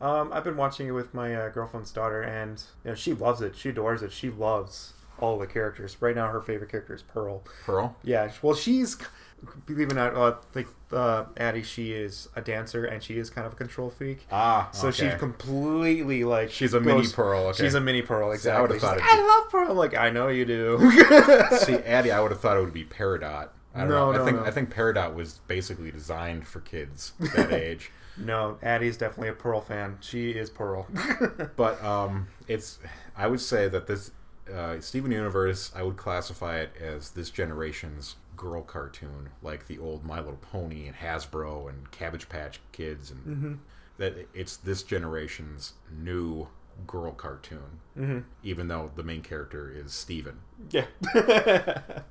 no. Um, I've been watching it with my uh, girlfriend's daughter, and you know she loves it. She adores it. She loves all the characters. Right now, her favorite character is Pearl. Pearl, Yeah, well, she's believe it or not, uh, like uh, Addie, she is a dancer and she is kind of a control freak. ah, So she's completely like She's a mini Pearl, okay. She's a mini Pearl, I exactly. She's thought like, I love Pearl. I'm like, I know you do. [LAUGHS] See, [LAUGHS] Addie, I would have thought it would be Peridot. I don't No, know. no, I think no. I think Peridot was basically designed for kids that [LAUGHS] age. no, Addie's definitely a Pearl fan. She is Pearl. But um, it's I would say that this uh, Steven Universe I would classify it as this generation's girl cartoon, like the old My Little Pony and Hasbro and Cabbage Patch Kids, and Mm-hmm. that it's this generation's new girl cartoon. mm-hmm. Even though the main character is Steven. Yeah. [LAUGHS]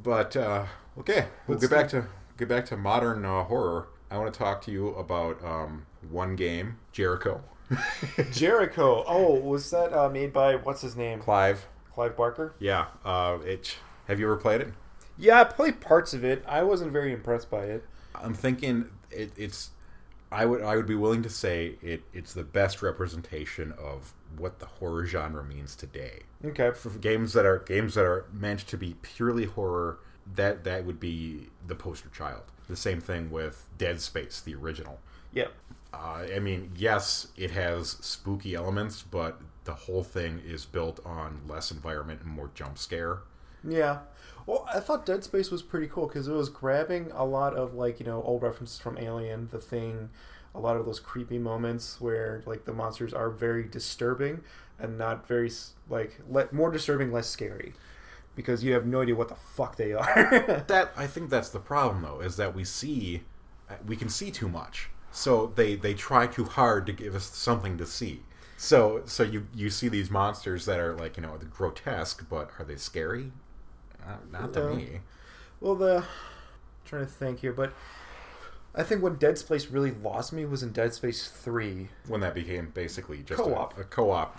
But uh, okay, we'll Let's get back to get back to modern uh, horror. I want to talk to you about um, one game, Jericho. [LAUGHS] Jericho. Oh, was that uh, made by what's his name? Clive. Clive Barker. Yeah. Uh, it. Have you ever played it? Yeah, I played parts of it. I wasn't very impressed by it. I'm thinking it, it's. I would I would be willing to say it it's the best representation of what the horror genre means today. Okay. For games that are games that are meant to be purely horror, that that would be the poster child. The same thing with Dead Space, the original. Yep. Uh, I mean, yes, it has spooky elements, but the whole thing is built on less environment and more jump scare. Yeah. Well, I thought Dead Space was pretty cool because it was grabbing a lot of like you know old references from Alien, The Thing, a lot of those creepy moments where like the monsters are very disturbing and not very like le- more disturbing, less scary, because you have no idea what the fuck they are. [LAUGHS] That I think that's the problem, though, is that we see we can see too much. So they they try too hard to give us something to see. So so you you see these monsters that are like you know grotesque, but are they scary? Uh, not to me. well, the I'm trying to think here, but I think when Dead Space really lost me was in Dead Space Three. When that became basically just Co-op. a, a co-op.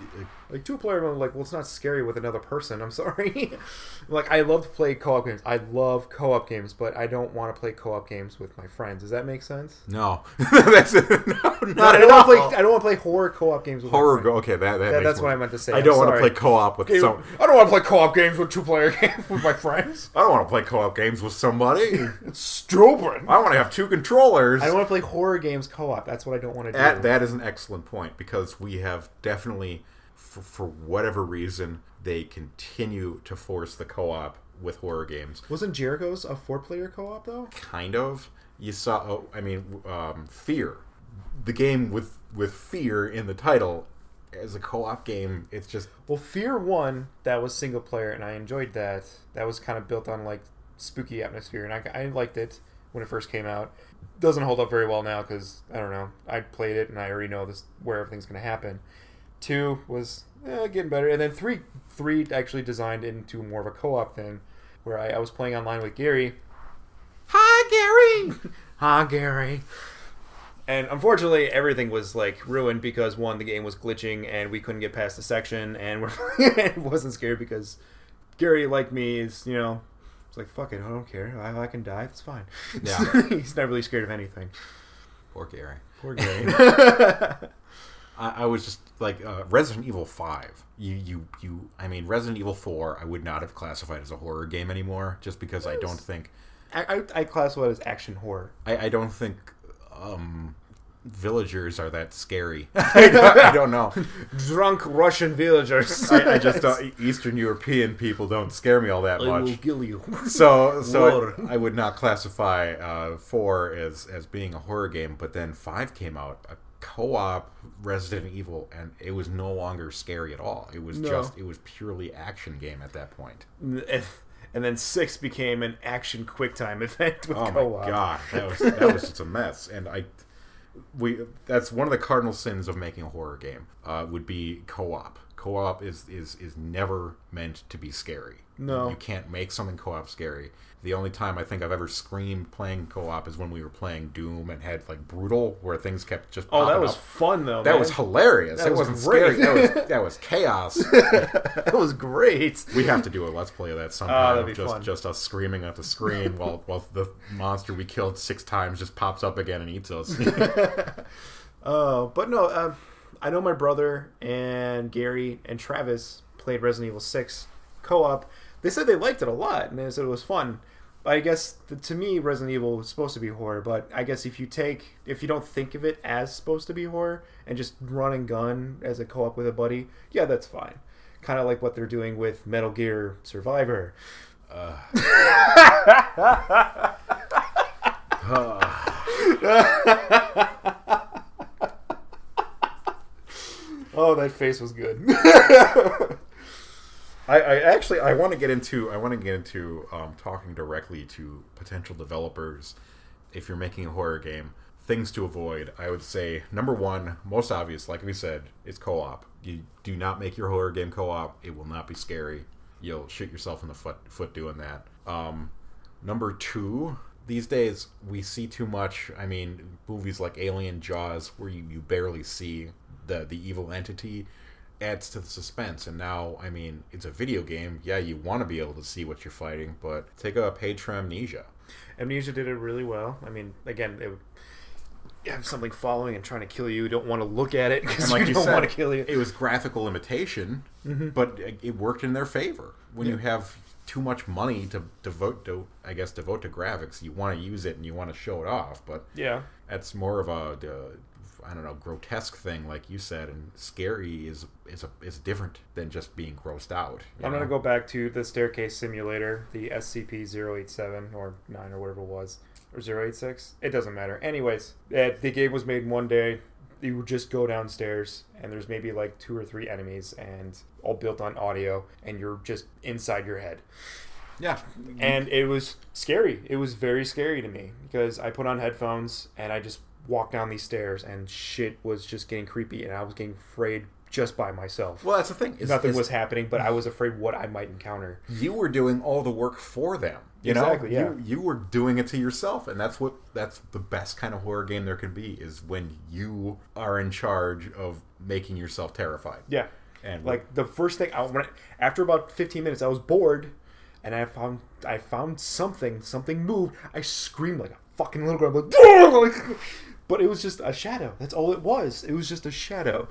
Like two player mode, like well, it's not scary with another person. I'm [LAUGHS] sorry. like I love to play co-op games. I love co-op games, but I don't want to play co-op games with my friends. Does that make sense? No, [LAUGHS] that's [LAUGHS] no, not No, I don't want to play. I don't want to play horror co-op games with horror. My Go, friends. okay, that, that That- that's more- what I meant to say. I I'm don't want to play co-op with Okay, some. I don't want to play co-op games with two-player games with my friends. I don't want to play co-op games with somebody. It's stupid. I want to have two controllers. I don't want to play horror games co-op. That's what I don't want to do. That, that is an excellent point because we have definitely, for, for whatever reason, they continue to force the co-op with horror games. Wasn't Jericho's a four-player co-op though? Kind of. You saw. Oh, I mean, um, Fear, the game with with fear in the title, as a co-op game. It's just Well, Fear One that was single player, and I enjoyed that. That was kind of built on like spooky atmosphere, and I, I liked it when it first came out. Doesn't hold up very well now because I don't know. I played it and I already know this where everything's going to happen. Two was eh, getting better, and then three three actually designed into more of a co-op thing, where I, I was playing online with Gary. Hi, Gary. [LAUGHS] Hi, Gary. And unfortunately, everything was like ruined because one, the game was glitching and we couldn't get past the section, and we're [LAUGHS] it wasn't scared because Gary, like me, is you know, like fuck it, I don't care, I, I can die, it's fine. Yeah. [LAUGHS] he's not really scared of anything. poor Gary. Poor Gary. [LAUGHS] [LAUGHS] I, I was just like uh, Resident Evil Five. You, you, you. I mean, Resident Evil Four. I would not have classified as a horror game anymore, just because I don't think. I, I, I classify it as action horror. I, I don't think um, villagers are that scary. [LAUGHS] I, don't, [LAUGHS] I don't know. Drunk Russian villagers. I, I [LAUGHS] just don't, Eastern European people don't scare me all that I will much. kill you. So, so I, I would not classify uh, four as as being a horror game. But then five came out, a co-op Resident Evil, and it was no longer scary at all. It was No. just it was purely action game at that point. and then six became an action QuickTime event with Oh co-op. my god, that was that was just a mess. And I, we that's one of the cardinal sins of making a horror game. Uh, would be co-op. Co-op is is is never meant to be scary. No. you can't make something co-op scary. The only time I think I've ever screamed playing co-op is when we were playing Doom and had like brutal, where things kept just. Oh, that was up. fun though. that man. was hilarious. That it was wasn't great. scary. That was that was chaos. [LAUGHS] that was great. We have to do a let's play of that sometime. be just fun. just us screaming at the screen while [LAUGHS] while the monster we killed six times just pops up again and eats us. Uh, [LAUGHS] but no, uh, I know my brother and Gary and Travis played Resident Evil 6 co op. They said they liked it a lot and they said it was fun. I guess the, to me, Resident Evil was supposed to be horror. But I guess if you take, if you don't think of it as supposed to be horror and just run and gun as a co op with a buddy, yeah, that's fine. Kind of like what they're doing with Metal Gear Survivor. [LAUGHS] Oh, that face was good. [LAUGHS] I, I actually I want to get into I want to get into um, talking directly to potential developers. If you're making a horror game, things to avoid. I would say number one, most obvious, like we said, is co-op. You do not make your horror game co-op. It will not be scary. You'll shoot yourself in the foot foot doing that. Um, number two, these days we see too much. I mean, movies like Alien, Jaws, where you, you barely see the the evil entity, adds to the suspense. And now, I mean, it's a video game. Yeah, you want to be able to see what you're fighting, but take a page from Amnesia. Amnesia did it really well. I mean, again, it, you have something following and trying to kill you. You don't want to look at it because like [LAUGHS] you you don't said, want to kill you. it was graphical imitation, but it, worked in their favor. When you have too much money to devote to, I guess, devote to graphics, you want to use it and you want to show it off. But yeah. that's more of a, uh, I don't know, grotesque thing, like you said, and scary is is a, is different than just being grossed out. I'm know? going to go back to the staircase simulator, the SCP-087 or 9 or whatever it was, or 086. It doesn't matter. Anyways, uh, the game was made in one day. You would just go downstairs, and there's maybe like two or three enemies, and all built on audio, and you're just inside your head. Yeah, And it was scary. It was very scary to me because I put on headphones and I just walked down these stairs, and shit was just getting creepy, and I was getting afraid just by myself. well, that's the thing. is- Nothing is was happening, but I was afraid what I might encounter. you were doing all the work for them. You Exactly, know, yeah. you, you were doing it to yourself, and that's what that's the best kind of horror game there could be is when you are in charge of making yourself terrified. Yeah. And Like the first thing, I, when I, after about 15 minutes, I was bored, and I found I found something. Something moved. I screamed like a fucking little girl. I'm like, [LAUGHS] but it was just a shadow. That's all it was. It was just a shadow.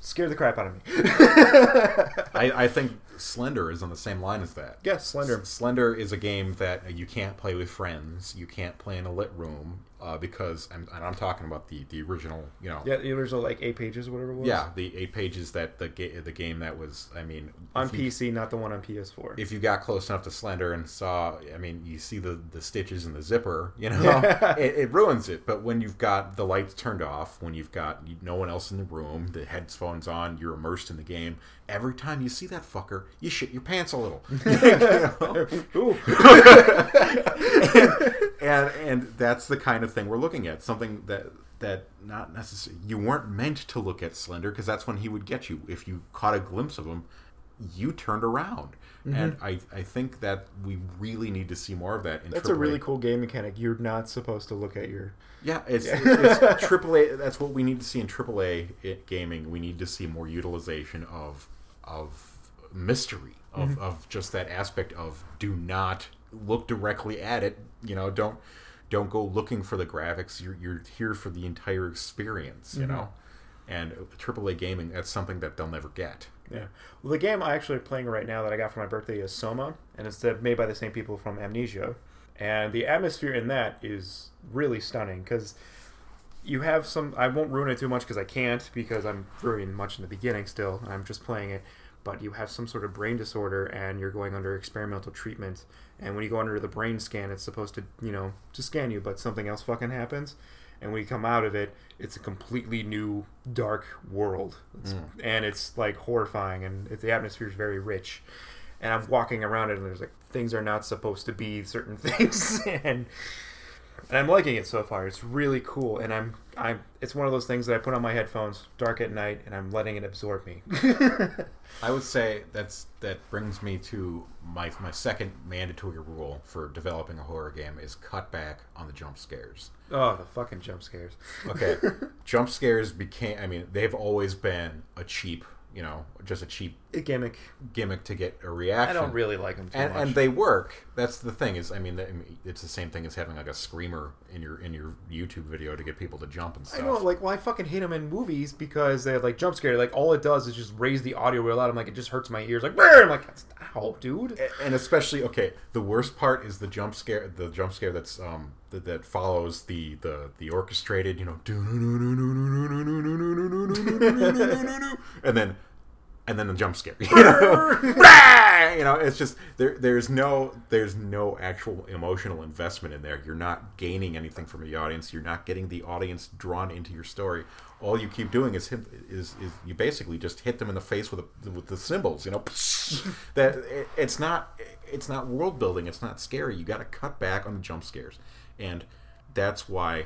Scared the crap out of me. [LAUGHS] [LAUGHS] I, I think Slender is on the same line as that. yeah, Slender. S- Slender is a game that you can't play with friends. You can't play in a lit room uh, because, I'm, and I'm talking about the, the original, you know, Yeah, the original like eight pages, or whatever it was. yeah, the eight pages that the ga- the game that was. I mean, on you- PC, not the one on PS4. if you got close enough to Slender and saw, I mean, you see the, the stitches in the zipper, you know, [LAUGHS] it, it ruins it. But when you've got the lights turned off, when you've got no one else in the room, the headphones on, you're immersed in the game. Every time you see that fucker, you shit your pants a little. [LAUGHS] [LAUGHS] And and that's the kind of thing we're looking at. Something that that not necessarily you weren't meant to look at Slender because that's when he would get you. If you caught a glimpse of him, you turned around. Mm-hmm. And I, I think that we really need to see more of that in That's a really cool game mechanic. You're not supposed to look at your. Yeah, it's, it's [LAUGHS] AAA. That's what we need to see in AAA gaming. We need to see more utilization of of mystery, of, Mm-hmm. of just that aspect of do not look directly at it. You know, don't don't go looking for the graphics. You're you're here for the entire experience. Mm-hmm. You know, and AAA gaming that's something that they'll never get. Yeah. Well, the game I actually playing right now that I got for my birthday is Soma, and it's made by the same people from Amnesia. And the atmosphere in that is really stunning because you have some. I won't ruin it too much because I can't because I'm very much in the beginning still. I'm just playing it. But you have some sort of brain disorder and you're going under experimental treatment. And when you go under the brain scan, it's supposed to, you know, to scan you, but something else fucking happens. And when you come out of it, it's a completely new dark world. It's, hmm. And it's like horrifying and it, the atmosphere is very rich. And I'm walking around it and there's like things are not supposed to be certain [LAUGHS] things. and and I'm liking it so far. It's really cool, and I'm I'm. It's one of those things that I put on my headphones dark at night, and I'm letting it absorb me. [LAUGHS] I would say that's that brings me to my my second mandatory rule for developing a horror game is cut back on the jump scares. oh, the fucking jump scares. Okay, [LAUGHS] jump scares became. I mean, they've always been a cheap, you know, just a cheap A gimmick. gimmick to get a reaction. I don't really like them too And, much. and they work. That's the thing. Is I mean, it's the same thing as having like a screamer in your in your YouTube video to get people to jump and stuff. I know, like, well, I fucking hate them in movies because they have like jump scare. Like, all it does is just raise the audio real loud. I'm like, it just hurts my ears. Like, "Brr!" I'm like, that's ow, dude. and especially okay the worst part is the jump scare the jump scare that's um that, that follows the the the orchestrated you know [LAUGHS] and then and then the jump scare [LAUGHS] you know? You know it's just there there's no there's no actual emotional investment in there. You're not gaining anything from the audience. You're not getting the audience drawn into your story. All you keep doing is hit, is is you basically just hit them in the face with with the cymbals you know? [LAUGHS] That it, it's not it's not world building. It's not scary. You got to cut back on the jump scares. And that's why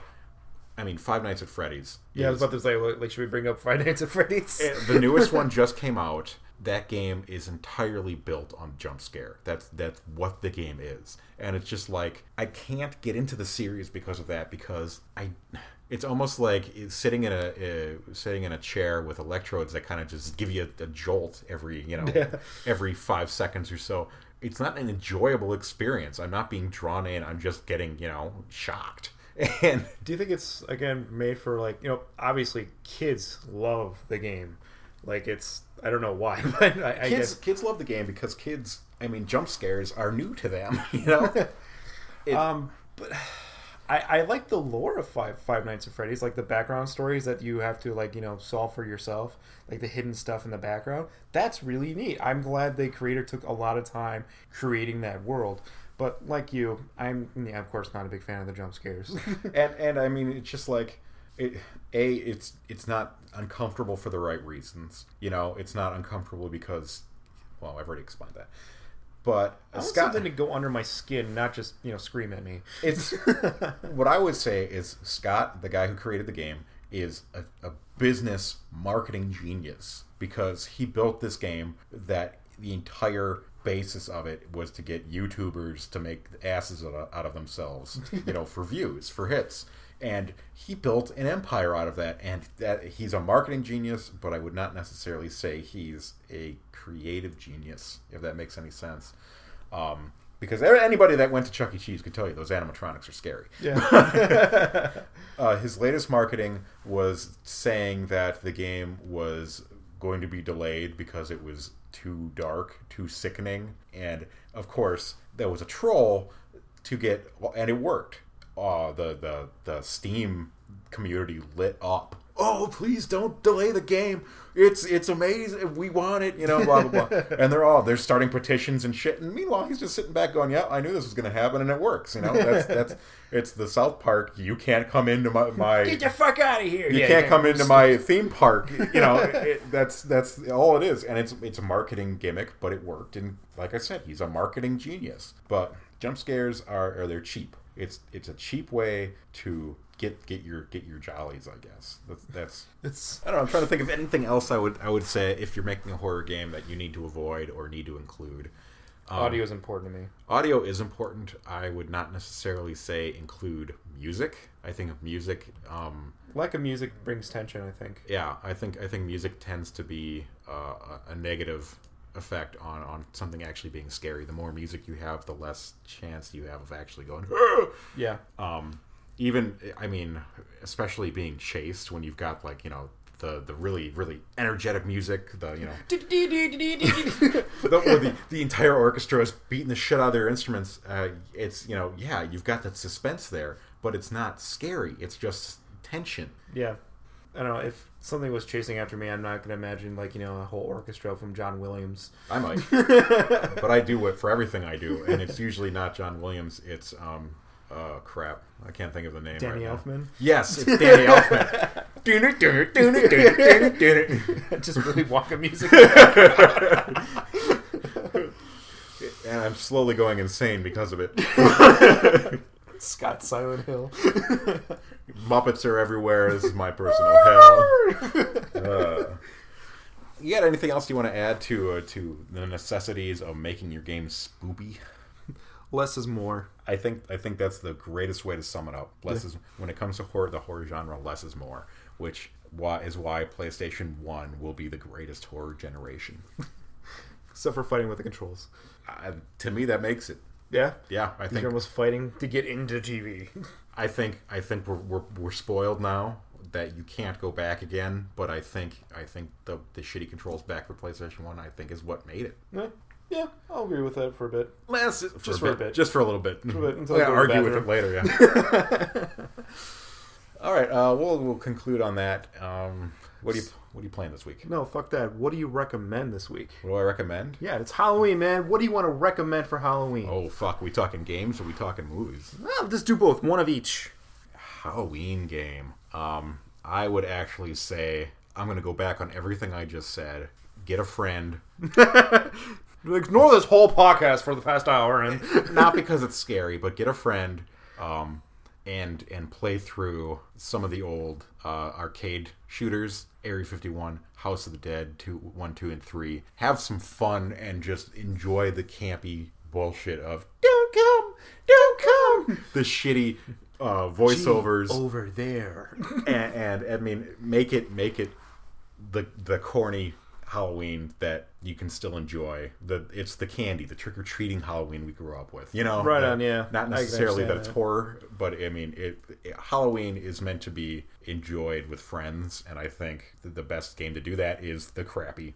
I mean Five Nights at Freddy's Yeah, I was about to say, like, like, should we bring up Five Nights at Freddy's? the newest one [LAUGHS] just came out. that game is entirely built on jump scare. That's that's what the game is, and it's just like I can't get into the series because of that because I. It's almost like sitting in a uh, sitting in a chair with electrodes that kind of just give you a, a jolt every you know Yeah. every five seconds or so. It's not an enjoyable experience. I'm not being drawn in. I'm just getting you know shocked. [LAUGHS] And Do you think it's again made for like you know obviously kids love the game, like it's I don't know why, [LAUGHS] but I, I kids guess kids love the game because kids. I mean, jump scares are new to them. [LAUGHS] You know. It- um but [SIGHS] I, I like the lore of Five Five Nights at Freddy's, like the background stories that you have to like you know solve for yourself, like the hidden stuff in the background. That's really neat. I'm glad the creator took a lot of time creating that world. But like you, I'm yeah, of course not a big fan of the jump scares. [LAUGHS] and and I mean, it's just like, it, a it's it's not uncomfortable for the right reasons. You know, it's not uncomfortable because, well, I've already explained that. But I want Scott, something to go under my skin, not just you know scream at me. it's [LAUGHS] what I would say is Scott, the guy who created the game, is a, a business marketing genius because he built this game that the entire basis of it was to get YouTubers to make asses out of, themselves, you know, for views, for hits. And he built an empire out of that, and that he's a marketing genius, but I would not necessarily say he's a creative genius, if that makes any sense. Um, because anybody that went to Chuck E. Cheese could tell you those animatronics are scary. Yeah. [LAUGHS] Uh, his latest marketing was saying that the game was going to be delayed because it was too dark, too sickening, and of course there was a troll to get, and it worked. Uh, the the the Steam community lit up. Oh, please don't delay the game. It's it's amazing. We want it. You know, blah blah blah. [LAUGHS] and they're all they're starting petitions and shit. And meanwhile, he's just sitting back going, "Yeah, I knew this was going to happen, and it works." You know, that's that's it's the South Park. You can't come into my my Get the fuck out of here! you Yeah, can't yeah. come into my [LAUGHS] theme park. You know, it, that's that's all it is, and it's it's a marketing gimmick, but it worked. And like I said, he's a marketing genius. But jump scares are, are they're cheap. It's it's a cheap way to get get your get your jollies. I guess that's that's. It's I don't know. I'm trying to think of anything else I would I would say if you're making a horror game that you need to avoid or need to include. Um, audio is important to me. Audio is important. I would not necessarily say include music. I think of music. Um, Lack of music brings tension. I think. yeah, I think I think music tends to be uh, a a negative effect on on something actually being scary. The more music you have, the less chance you have of actually going. "Ah!" Yeah. um, even I mean, especially being chased when you've got like you know the the really really energetic music, the you know [LAUGHS] [LAUGHS] the, where the, the entire orchestra is beating the shit out of their instruments. Uh, it's you know yeah you've got that suspense there, but it's not scary. It's just tension. yeah. I don't know if something was chasing after me. I'm not gonna imagine like you know a whole orchestra from John Williams. I might, [LAUGHS] but I do it for everything I do, and it's usually not John Williams. It's um, uh, crap. I can't think of the name. Danny right now. Elfman. Yes, it's Danny Elfman. [LAUGHS] [LAUGHS] Just really Wonka music. and I'm slowly going insane because of it. Scott Silent Hill. [LAUGHS] Muppets are everywhere. This is my personal hell. [LAUGHS] Uh, you got anything else you want to add to uh, to the necessities of making your game spoopy? Less is more. I think I think that's the greatest way to sum it up. Less is when it comes to horror, the horror genre, less is more, which why is why PlayStation One will be the greatest horror generation. [LAUGHS] Except for fighting with the controls. Uh, to me, that makes it. Yeah. Yeah, I think You're almost fighting to get into TV. [LAUGHS] I think I think we're, we're, we're spoiled now that you can't go back again. But I think I think the the shitty controls back for PlayStation One I think is what made it. yeah. Yeah, I'll agree with that for a bit. Less, Just for a bit. just for a little bit. a bit, [LAUGHS] yeah, argue with it later. Yeah. [LAUGHS] All right, uh, we'll we'll conclude on that. Um, what do you what are you playing this week? No, fuck that. What do you recommend this week? What do I recommend? Yeah, it's Halloween, man. What do you want to recommend for Halloween? Oh fuck, we talking games or we talking movies? Well, just do both. One of each. Halloween game. Um, I would actually say I'm gonna go back on everything I just said. Get a friend, [LAUGHS] Ignore this whole podcast for the past hour and not because it's scary, but get a friend. Um, and and play through some of the old uh, arcade shooters, Area 51, House of the Dead, two, one, two, and three. Have some fun and just enjoy the campy bullshit of "Don't come, don't come," [LAUGHS] the shitty uh, voiceovers over there. and, and I mean, make it make it the the corny Halloween that you can still enjoy. The it's the candy, the trick or treating Halloween we grew up with. You know, Right that- on, yeah. Not necessarily that it's horror, but I mean, it, it- Halloween is meant to be enjoyed with friends, and I think the best game to do that is the crappy,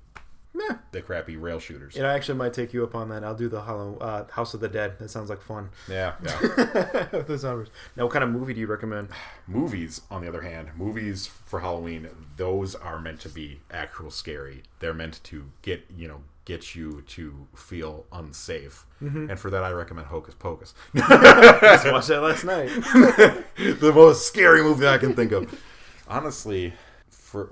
Meh. the crappy rail shooters. And I actually might take you up on that. I'll do the Hollow, uh, House of the Dead. That sounds like fun. Yeah, yeah. [LAUGHS] Those numbers. Now, what kind of movie do you recommend? [SIGHS] Movies, on the other hand, movies for Halloween, those are meant to be actual scary. They're meant to get you know get you to feel unsafe, Mm-hmm. and for that, I recommend Hocus Pocus, [LAUGHS] Just watched that last night. [LAUGHS] the most scary movie I can think of. Honestly, for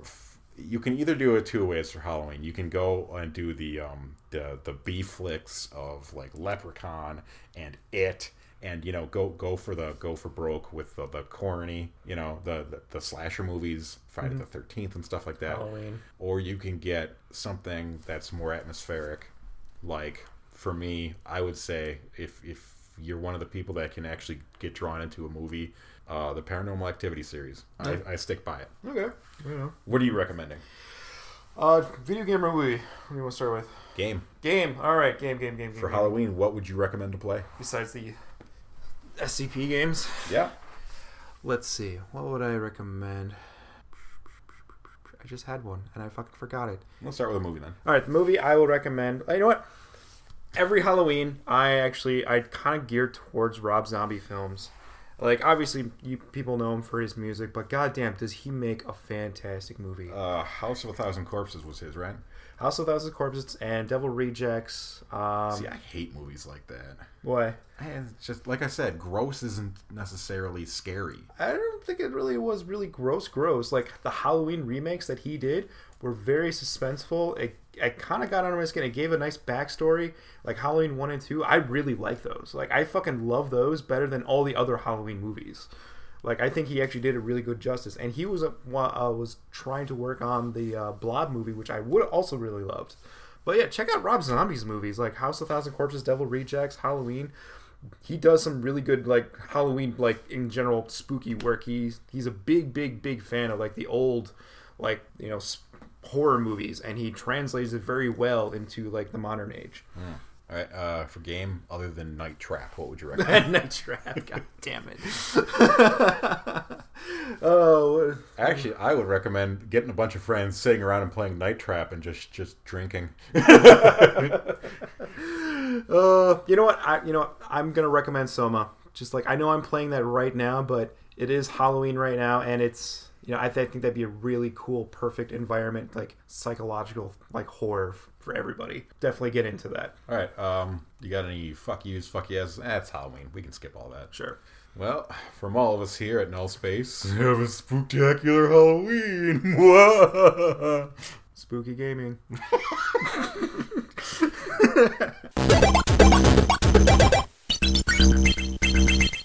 you can either do it two ways for Halloween. You can go and do the um the the B flicks of like Leprechaun and It. And you know, go go for the go for broke with the, the corny, you know, the, the the slasher movies, Friday the Thirteenth and stuff like that. Halloween. Or you can get something that's more atmospheric, like for me, I would say if if you're one of the people that can actually get drawn into a movie, uh, the Paranormal Activity series, I, I stick by it. Okay. Know. What are you recommending? Uh, video game or movie? What do you want to start with? Game Game. All right. Game. Game. Game. game for game. Halloween. What would you recommend to play? Besides the SCP games. Yeah, Let's see. What would I recommend? I just had one and I fucking forgot it. let's start with a movie then. All right, the movie I will recommend. You know what? Every Halloween, I actually I kind of gear towards Rob Zombie films. Like obviously, you people know him for his music, but goddamn, does he make a fantastic movie? Uh, House of a Thousand Corpses was his, right? House of a Thousand Corpses and Devil Rejects. Um, See, I hate movies like that. why? And it's just like I said, gross isn't necessarily scary. I don't think it really was really gross, gross. Like the Halloween remakes that he did were very suspenseful. It, it kind of got under my skin. It gave a nice backstory. Like Halloween one and two, I really like those. Like I fucking love those better than all the other Halloween movies. Like I think he actually did a really good justice, and he was uh, wa- was trying to work on the uh, Blob movie, which I would also really loved. But yeah, check out Rob Zombie's movies like House of Thousand Corpses, Devil Rejects, Halloween he does some really good like Halloween like in general spooky work. He's he's a big big big fan of like the old like you know horror movies, and he translates it very well into like the modern age. All right, uh, for game other than Night Trap, what would you [LAUGHS] recommend? Night Trap, god damn it! [LAUGHS] oh, [LAUGHS] Actually, I would recommend getting a bunch of friends sitting around and playing Night Trap and just just drinking. Uh, you know what? I you know what? I'm gonna recommend Soma. Just like I know I'm playing that right now, but it is Halloween right now, and it's you know, I, th- I, think that'd be a really cool, perfect environment, like psychological, like horror f- for everybody. Definitely get into that. All right. Um, you got any fuck yous, fuck yes? That's Halloween. We can skip all that. Sure. Well, from all of us here at Null Space, [LAUGHS] have a spectacular Halloween. [LAUGHS] Spooky gaming. [LAUGHS]